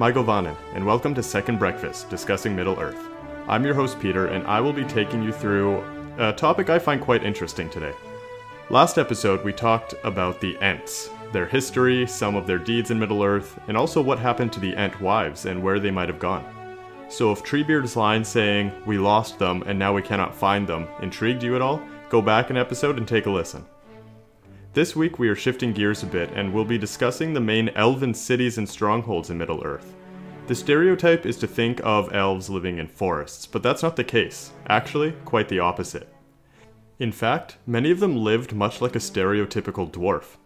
Mae govannen, and welcome to Second Breakfast, discussing Middle Earth. I'm your host Peter, and I will be taking you through a topic I find quite interesting today. Last episode, we talked about the Ents, their history, some of their deeds in Middle Earth, and also what happened to the Ent wives and where they might have gone. So if Treebeard's line saying, We lost them and now we cannot find them, intrigued you at all, go back an episode and take a listen. This week we are shifting gears a bit and we'll be discussing the main elven cities and strongholds in Middle Earth. The stereotype is to think of elves living in forests, but that's not the case. Actually, quite the opposite. In fact, many of them lived much like a stereotypical dwarf.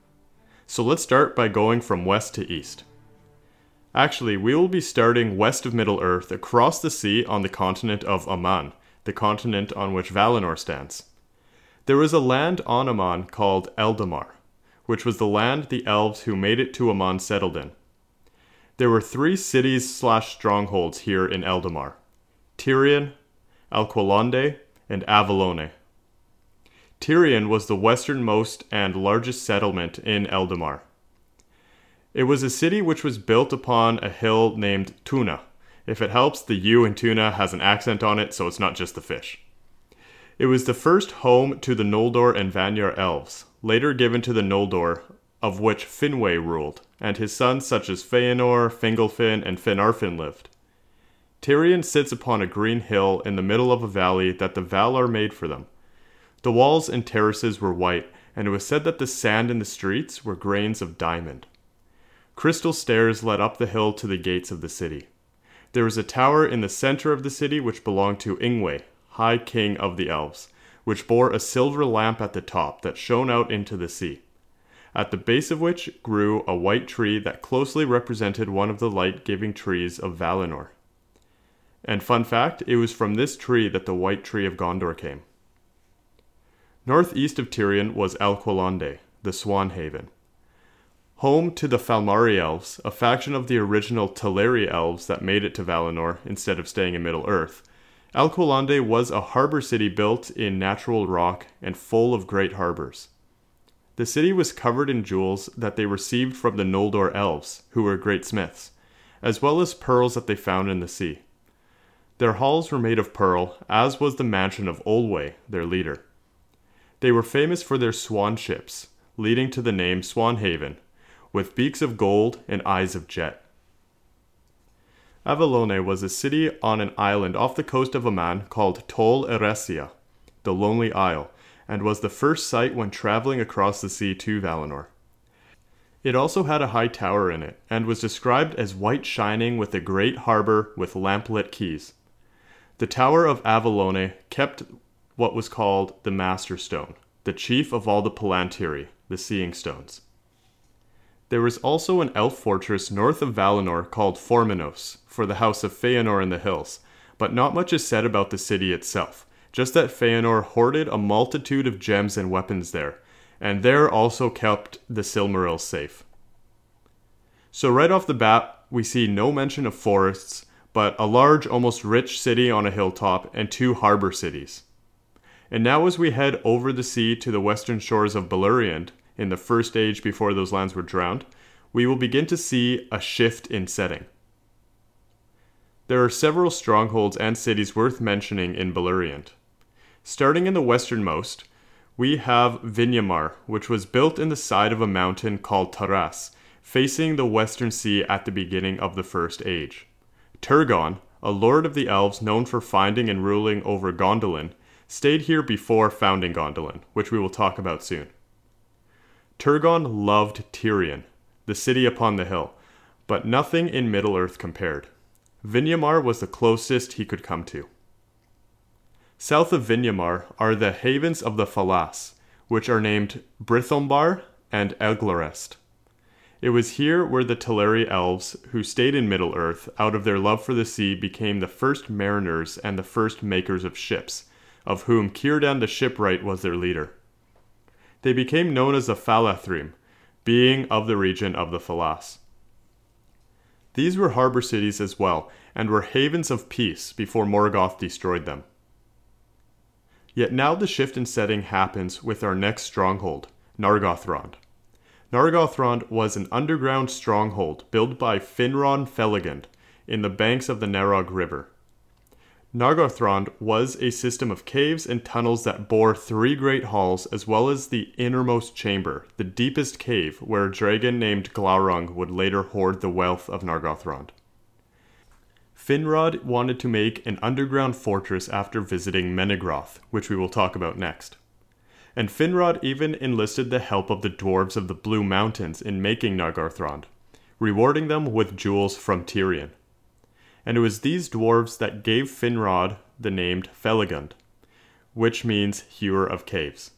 So let's start by going from west to east. Actually, we will be starting west of Middle Earth across the sea on the continent of Aman, the continent on which Valinor stands. There was a land on Aman called Eldamar, which was the land the elves who made it to Aman settled in. There were three cities slash strongholds here in Eldamar Tirion, Alqualondë, and Avallone. Tirion was the westernmost and largest settlement in Eldamar. It was a city which was built upon a hill named Tuna. If it helps, the U in tuna has an accent on it, so it's not just the fish. It was the first home to the Noldor and Vanyar elves, later given to the Noldor, of which Finwë ruled, and his sons such as Feanor, Fingolfin, and Finarfin lived. Tirion sits upon a green hill in the middle of a valley that the Valar made for them. The walls and terraces were white, and it was said that the sand in the streets were grains of diamond. Crystal stairs led up the hill to the gates of the city. There was a tower in the center of the city which belonged to Ingwe, High King of the Elves, which bore a silver lamp at the top that shone out into the sea, at the base of which grew a white tree that closely represented one of the light giving trees of Valinor. And fun fact, it was from this tree that the white tree of Gondor came. Northeast of Tirion was Alqualondë, the Swan Haven. Home to the Falmari elves, a faction of the original Teleri elves that made it to Valinor instead of staying in Middle Alqualondë was a harbor city built in natural rock and full of great harbors. The city was covered in jewels that they received from the Noldor elves, who were great smiths, as well as pearls that they found in the sea. Their halls were made of pearl, as was the mansion of Olwe, their leader. They were famous for their swan ships, leading to the name Swanhaven, with beaks of gold and eyes of jet. Avallone was a city on an island off the coast of Aman called Tol Eressëa, the Lonely Isle, and was the first sight when traveling across the sea to Valinor. It also had a high tower in it, and was described as white shining with a great harbor with lamplit quays. The Tower of Avallone kept what was called the Master Stone, the chief of all the Palantiri, the Seeing Stones. There was also an elf fortress north of Valinor called Formenos, for the house of Feanor in the hills, but not much is said about the city itself, just that Feanor hoarded a multitude of gems and weapons there, and there also kept the Silmaril safe. So, right off the bat, we see no mention of forests, but a large, almost rich city on a hilltop and two harbor cities. And now, as we head over the sea to the western shores of Beleriand, in the first age before those lands were drowned, we will begin to see a shift in setting. There are several strongholds and cities worth mentioning in Beleriand. Starting in the westernmost, we have Vinyamar, which was built in the side of a mountain called Taras, facing the western sea at the beginning of the First Age. Turgon, a lord of the elves known for finding and ruling over Gondolin, stayed here before founding Gondolin, which we will talk about soon. Turgon loved Tirion, the city upon the hill, but nothing in Middle Earth compared. Vinyamar was the closest he could come to. South of Vinyamar are the havens of the Falas, which are named Brithombar and Eglarest. It was here where the Teleri elves, who stayed in Middle Earth out of their love for the sea, became the first mariners and the first makers of ships, of whom Círdan the shipwright was their leader. They became known as the Falathrim, being of the region of the Falas. These were harbor cities as well, and were havens of peace before Morgoth destroyed them. Yet now the shift in setting happens with our next stronghold, Nargothrond. Nargothrond was an underground stronghold built by Finrod Felagund in the banks of the Narog River. Nargothrond was a system of caves and tunnels that bore three great halls as well as the innermost chamber, the deepest cave where a dragon named Glaurung would later hoard the wealth of Nargothrond. Finrod wanted to make an underground fortress after visiting Menegroth, which we will talk about next. And Finrod even enlisted the help of the dwarves of the Blue Mountains in making Nargothrond, rewarding them with jewels from Tirion and it was these dwarves that gave Finrod the name Felagund, which means hewer of caves.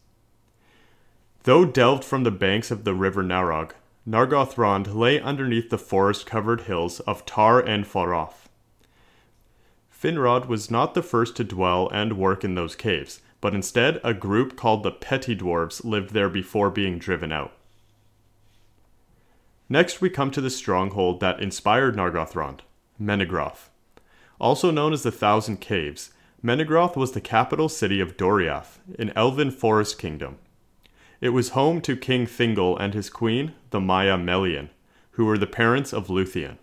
Though delved from the banks of the river Narog, Nargothrond lay underneath the forest covered hills of Taur-en-Faroth. Finrod was not the first to dwell and work in those caves, but instead a group called the Petty Dwarves lived there before being driven out. Next, we come to the stronghold that inspired Nargothrond, Menegroth. Also known as the Thousand Caves, Menegroth was the capital city of Doriath, an elven forest kingdom. It was home to King Thingol and his queen, the Maia Melian, who were the parents of Luthien.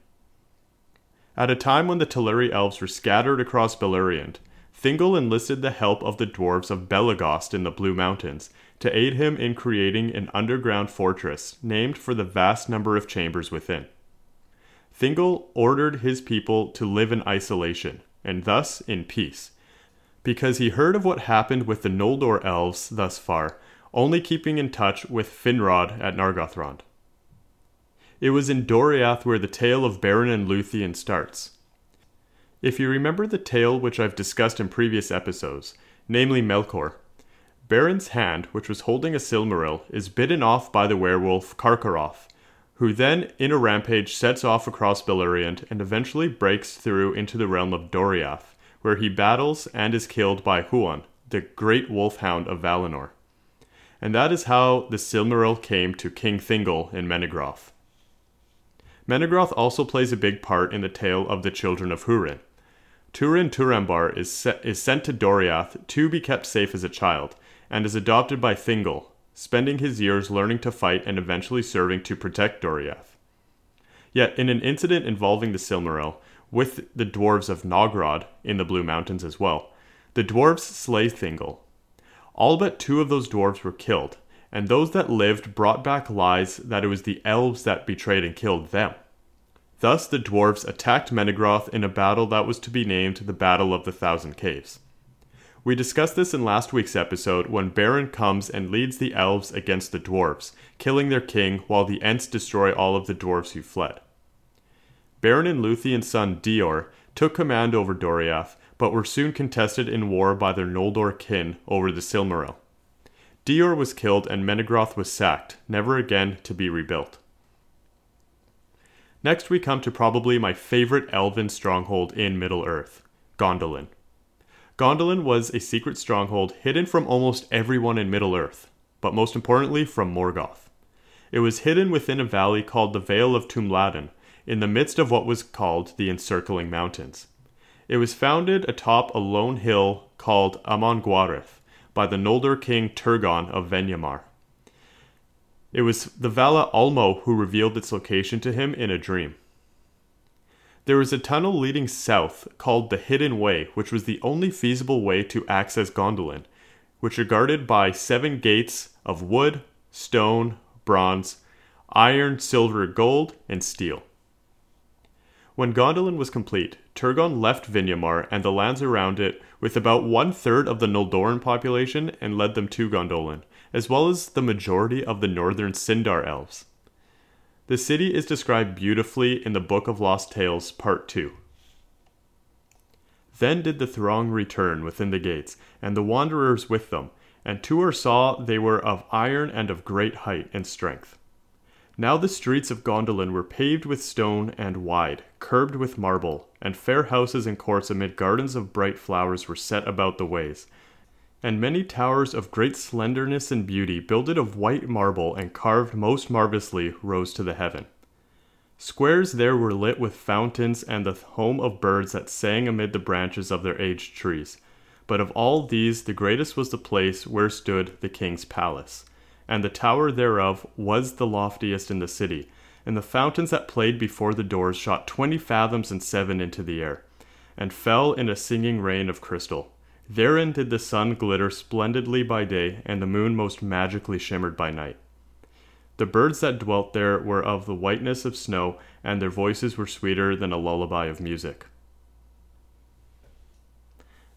At a time when the Teleri elves were scattered across Beleriand, Thingol enlisted the help of the dwarves of Belegost in the Blue Mountains to aid him in creating an underground fortress named for the vast number of chambers within. Thingol ordered his people to live in isolation, and thus in peace, because he heard of what happened with the Noldor elves thus far, only keeping in touch with Finrod at Nargothrond. It was in Doriath where the tale of Beren and Luthien starts. If you remember the tale which I've discussed in previous episodes, namely Melkor, Beren's hand, which was holding a Silmaril, is bitten off by the werewolf Carcharoth, who then, in a rampage, sets off across Beleriand and eventually breaks through into the realm of Doriath, where he battles and is killed by Huan, the great wolfhound of Valinor. And that is how the Silmaril came to King Thingol in Menegroth. Menegroth also plays a big part in the tale of the children of Hurin. Turin Turambar is, set, is sent to Doriath to be kept safe as a child, and is adopted by Thingol, spending his years learning to fight and eventually serving to protect Doriath. Yet, in an incident involving the Silmaril, with the dwarves of Nogrod in the Blue Mountains as well, the dwarves slay Thingol. All but two of those dwarves were killed, and those that lived brought back lies that it was the elves that betrayed and killed them. Thus, the dwarves attacked Menegroth in a battle that was to be named the Battle of the Thousand Caves. We discussed this in last week's episode when Beren comes and leads the elves against the dwarves, killing their king while the Ents destroy all of the dwarves who fled. Beren and Luthien's son Dior took command over Doriath, but were soon contested in war by their Noldor kin over the Silmaril. Dior was killed and Menegroth was sacked, never again to be rebuilt. Next, we come to probably my favorite elven stronghold in Middle Earth Gondolin. Gondolin was a secret stronghold hidden from almost everyone in Middle Earth, but most importantly from Morgoth. It was hidden within a valley called the Vale of Tumladen, in the midst of what was called the Encircling Mountains. It was founded atop a lone hill called Amon Gwareth by the Noldor king Turgon of Vinyamar. It was the Vala Ulmo who revealed its location to him in a dream. There was a tunnel leading south called the Hidden Way, which was the only feasible way to access Gondolin, which are guarded by seven gates of wood, stone, bronze, iron, silver, gold, and steel. When Gondolin was complete, Turgon left Vinyamar and the lands around it with about one third of the Noldoran population and led them to Gondolin, as well as the majority of the northern Sindar elves. The city is described beautifully in the Book of Lost Tales, Part 2. Then did the throng return within the gates, and the wanderers with them, and Tuor saw they were of iron and of great height and strength. Now the streets of Gondolin were paved with stone and wide, curbed with marble, and fair houses and courts amid gardens of bright flowers were set about the ways, and many towers of great slenderness and beauty, builded of white marble and carved most marvellously, rose to the heaven. Squares there were lit with fountains and the home of birds that sang amid the branches of their aged trees. But of all these, the greatest was the place where stood the king's palace, and the tower thereof was the loftiest in the city, and the fountains that played before the doors shot twenty fathoms and seven into the air, and fell in a singing rain of crystal. Therein did the sun glitter splendidly by day, and the moon most magically shimmered by night. The birds that dwelt there were of the whiteness of snow, and their voices were sweeter than a lullaby of music.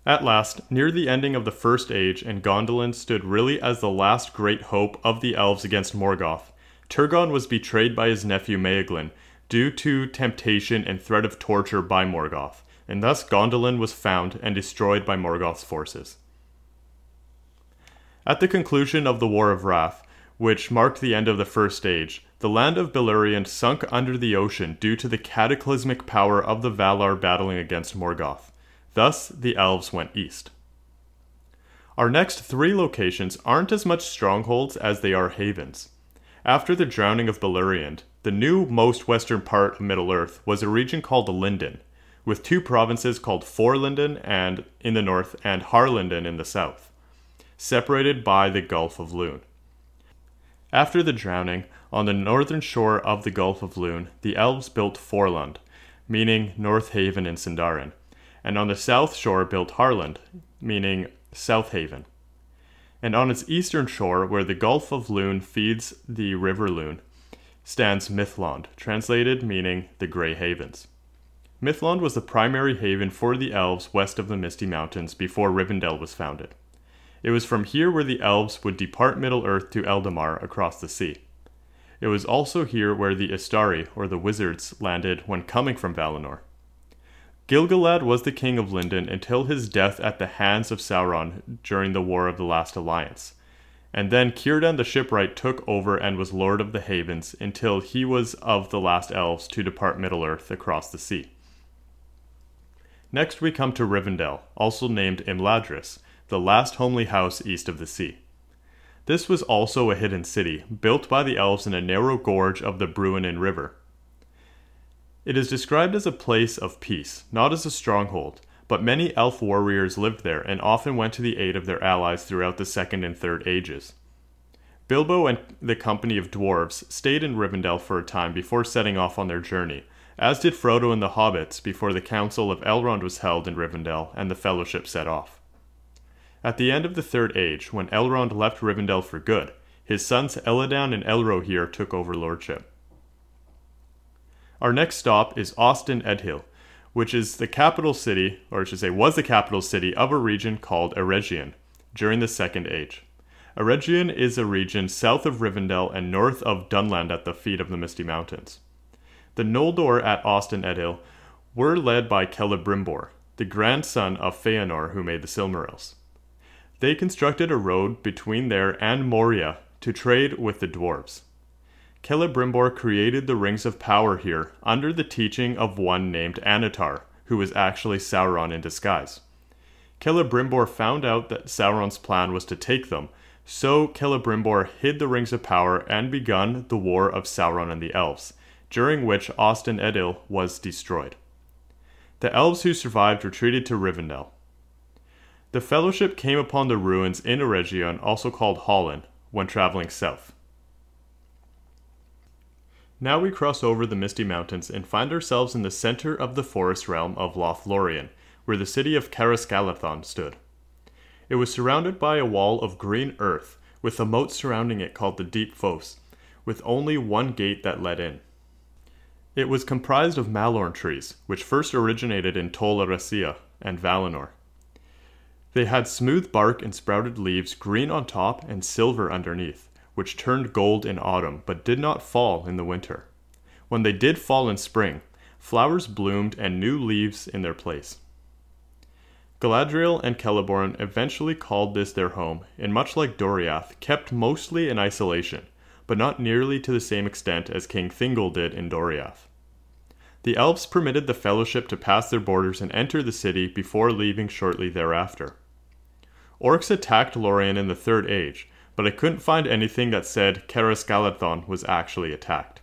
At last, near the ending of the First Age, and Gondolin stood really as the last great hope of the elves against Morgoth, Turgon was betrayed by his nephew Maeglin, due to temptation and threat of torture by Morgoth, and thus Gondolin was found and destroyed by Morgoth's forces. At the conclusion of the War of Wrath, which marked the end of the First Age, the land of Beleriand sunk under the ocean due to the cataclysmic power of the Valar battling against Morgoth. Thus, the elves went east. Our next three locations aren't as much strongholds as they are havens. After the drowning of Beleriand, the new most western part of Middle Earth was a region called Lindon, with two provinces called Forlindon and in the north and Harlindon in the south, separated by the Gulf of Lune. After the drowning, on the northern shore of the Gulf of Lune, the elves built Forlond, meaning North Haven in Sindarin, and on the south shore built Harlond, meaning South Haven. And on its eastern shore, where the Gulf of Lune feeds the River Lune, stands Mithlond, translated meaning the Grey Havens. Mithlond was the primary haven for the elves west of the Misty Mountains before Rivendell was founded. It was from here where the elves would depart Middle Earth to Eldamar across the sea. It was also here where the Istari, or the wizards, landed when coming from Valinor. Gil-galad was the king of Lindon until his death at the hands of Sauron during the War of the Last Alliance. And then Círdan the shipwright took over and was lord of the Havens until he was of the last elves to depart Middle-earth across the sea. Next we come to Rivendell, also named Imladris, the last homely house east of the sea. This was also a hidden city, built by the elves in a narrow gorge of the Bruinen River. It is described as a place of peace, not as a stronghold, but many elf warriors lived there and often went to the aid of their allies throughout the Second and Third Ages. Bilbo and the company of dwarves stayed in Rivendell for a time before setting off on their journey, as did Frodo and the hobbits before the Council of Elrond was held in Rivendell and the Fellowship set off. At the end of the Third Age, when Elrond left Rivendell for good, his sons Elladan and Elrohir took over lordship. Our next stop is Ost in Edhil, which is the capital city, or I should say, was the capital city of a region called Eregion during the Second Age. Eregion is a region south of Rivendell and north of Dunland at the feet of the Misty Mountains. The Noldor at Ost in Edhil were led by Celebrimbor, the grandson of Feanor who made the Silmarils. They constructed a road between there and Moria to trade with the dwarves. Celebrimbor created the Rings of Power here under the teaching of one named Annatar, who was actually Sauron in disguise. Celebrimbor found out that Sauron's plan was to take them, so Celebrimbor hid the Rings of Power and begun the War of Sauron and the Elves, during which Ost in Edhil was destroyed. The elves who survived retreated to Rivendell. The Fellowship came upon the ruins in a region also called Hollin, when traveling south. Now we cross over the Misty Mountains and find ourselves in the center of the forest realm of Lothlorien, where the city of Caras Galadhon stood. It was surrounded by a wall of green earth, with a moat surrounding it called the Deep Fosse, with only one gate that led in. It was comprised of mallorn trees, which first originated in Tol Eressëa and Valinor. They had smooth bark and sprouted leaves, green on top and silver underneath which turned gold in autumn but did not fall in the winter. When they did fall in spring, flowers bloomed and new leaves in their place. Galadriel and Celeborn eventually called this their home, and much like Doriath, kept mostly in isolation, but not nearly to the same extent as King Thingol did in Doriath. The elves permitted the Fellowship to pass their borders and enter the city before leaving shortly thereafter. Orcs attacked Lorien in the Third Age, but I couldn't find anything that said Caras Galadhon was actually attacked.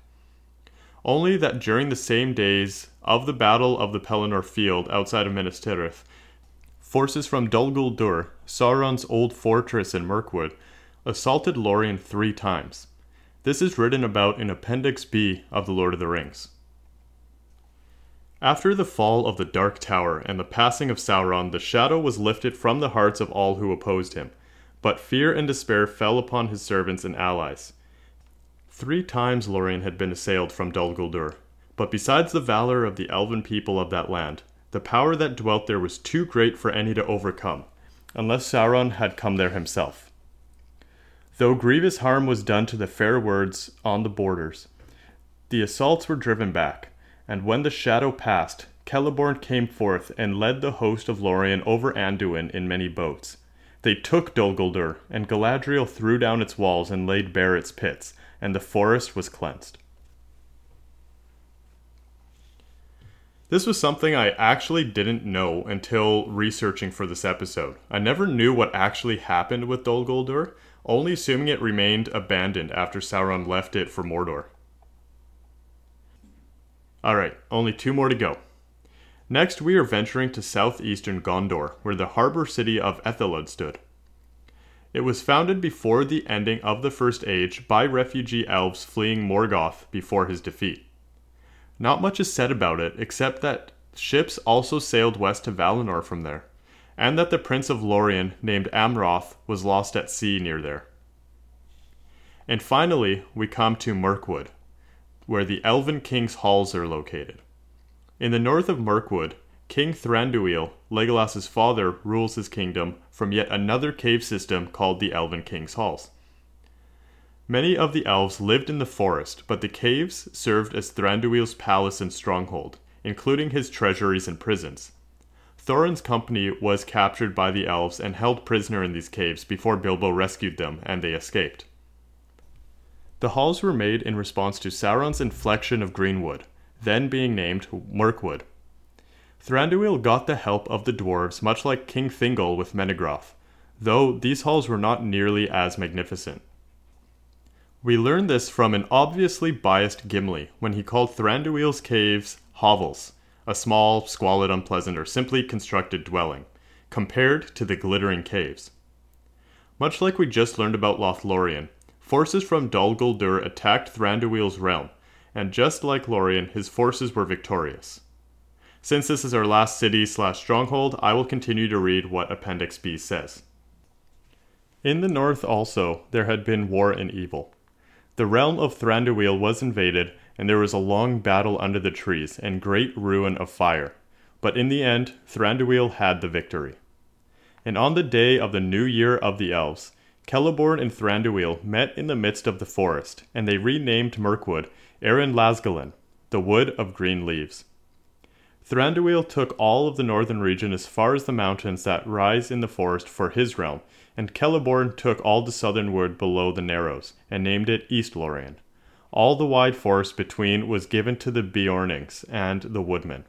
Only that during the same days of the Battle of the Pelennor Field outside of Minas Tirith, forces from Dol Guldur, Sauron's old fortress in Mirkwood, assaulted Lorien three times. This is written about in Appendix B of The Lord of the Rings. After the fall of the Dark Tower and the passing of Sauron, the shadow was lifted from the hearts of all who opposed him, but fear and despair fell upon his servants and allies. Three times Lorien had been assailed from Dol Guldur, but besides the valor of the elven people of that land, the power that dwelt there was too great for any to overcome, unless Sauron had come there himself. Though grievous harm was done to the fair words on the borders, the assaults were driven back, and when the shadow passed, Celeborn came forth and led the host of Lorien over Anduin in many boats. They took Dol Guldur, and Galadriel threw down its walls and laid bare its pits, and the forest was cleansed. This was something I actually didn't know until researching for this episode. I never knew what actually happened with Dol Guldur, only assuming it remained abandoned after Sauron left it for Mordor. Alright, only two more to go. Next, we are venturing to southeastern Gondor, where the harbor city of Edhellond stood. It was founded before the ending of the First Age by refugee elves fleeing Morgoth before his defeat. Not much is said about it, except that ships also sailed west to Valinor from there, and that the Prince of Lorien, named Amroth, was lost at sea near there. And finally, we come to Mirkwood, where the Elven King's halls are located. In the north of Mirkwood, King Thranduil, Legolas's father, rules his kingdom from yet another cave system called the Elven King's Halls. Many of the elves lived in the forest, but the caves served as Thranduil's palace and stronghold, including his treasuries and prisons. Thorin's company was captured by the elves and held prisoner in these caves before Bilbo rescued them and they escaped. The halls were made in response to Sauron's inflection of Greenwood, then being named Mirkwood. Thranduil got the help of the dwarves much like King Thingol with Menegroth, though these halls were not nearly as magnificent. We learn this from an obviously biased Gimli when he called Thranduil's caves hovels, a small, squalid, unpleasant, or simply constructed dwelling, compared to the glittering caves. Much like we just learned about Lothlorien, Forces from Dol Guldur attacked Thranduil's realm, and just like Lorien, his forces were victorious. Since this is our last city slash stronghold, I will continue to read what Appendix B says. In the north also there had been war and evil. The realm of Thranduil was invaded, and there was a long battle under the trees and great ruin of fire. But in the end, Thranduil had the victory. And on the day of the new year of the elves, Celeborn and Thranduil met in the midst of the forest, and they renamed Mirkwood Erin the Wood of Green Leaves. Thranduil took all of the northern region as far as the mountains that rise in the forest for his realm, and Celeborn took all the southern wood below the Narrows, and named it East Lorien. All the wide forest between was given to the Beornings and the Woodmen.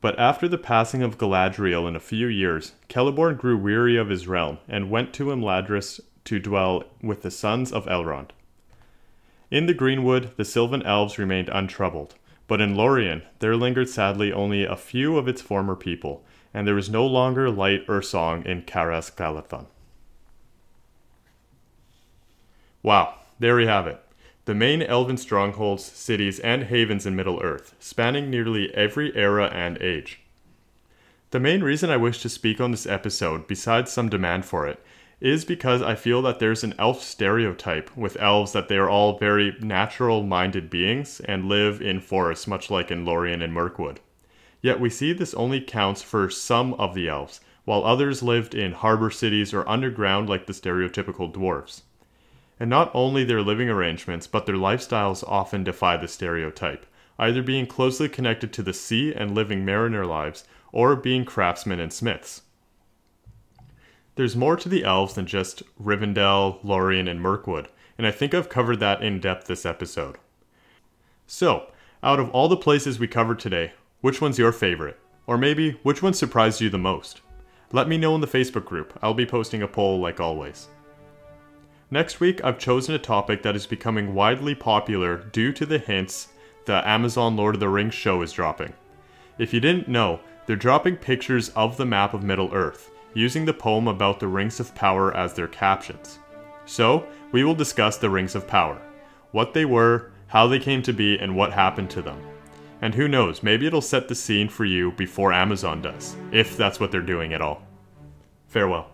But after the passing of Galadriel in a few years, Celeborn grew weary of his realm and went to Imladris to dwell with the sons of Elrond. In the Greenwood, the Sylvan elves remained untroubled, but in Lorien there lingered sadly only a few of its former people, and there was no longer light or song in Caras Galadhon. Wow, there we have it the main elven strongholds, cities, and havens in Middle Earth, spanning nearly every era and age. The main reason I wish to speak on this episode, besides some demand for it, is because I feel that there's an elf stereotype with elves that they are all very natural minded beings and live in forests, much like in Lorien and Mirkwood. Yet we see this only counts for some of the elves, while others lived in harbor cities or underground like the stereotypical dwarves. And not only their living arrangements, but their lifestyles often defy the stereotype, either being closely connected to the sea and living mariner lives, or being craftsmen and smiths. There's more to the elves than just Rivendell, Lorien, and Mirkwood, and I think I've covered that in depth this episode. So, out of all the places we covered today, which one's your favorite? Or maybe, which one surprised you the most? Let me know in the Facebook group. I'll be posting a poll like always. Next week, I've chosen a topic that is becoming widely popular due to the hints the Amazon Lord of the Rings show is dropping. If you didn't know, they're dropping pictures of the map of Middle Earth, using the poem about the Rings of Power as their captions. So, we will discuss the Rings of Power what they were, how they came to be, and what happened to them. And who knows, maybe it'll set the scene for you before Amazon does, if that's what they're doing at all. Farewell.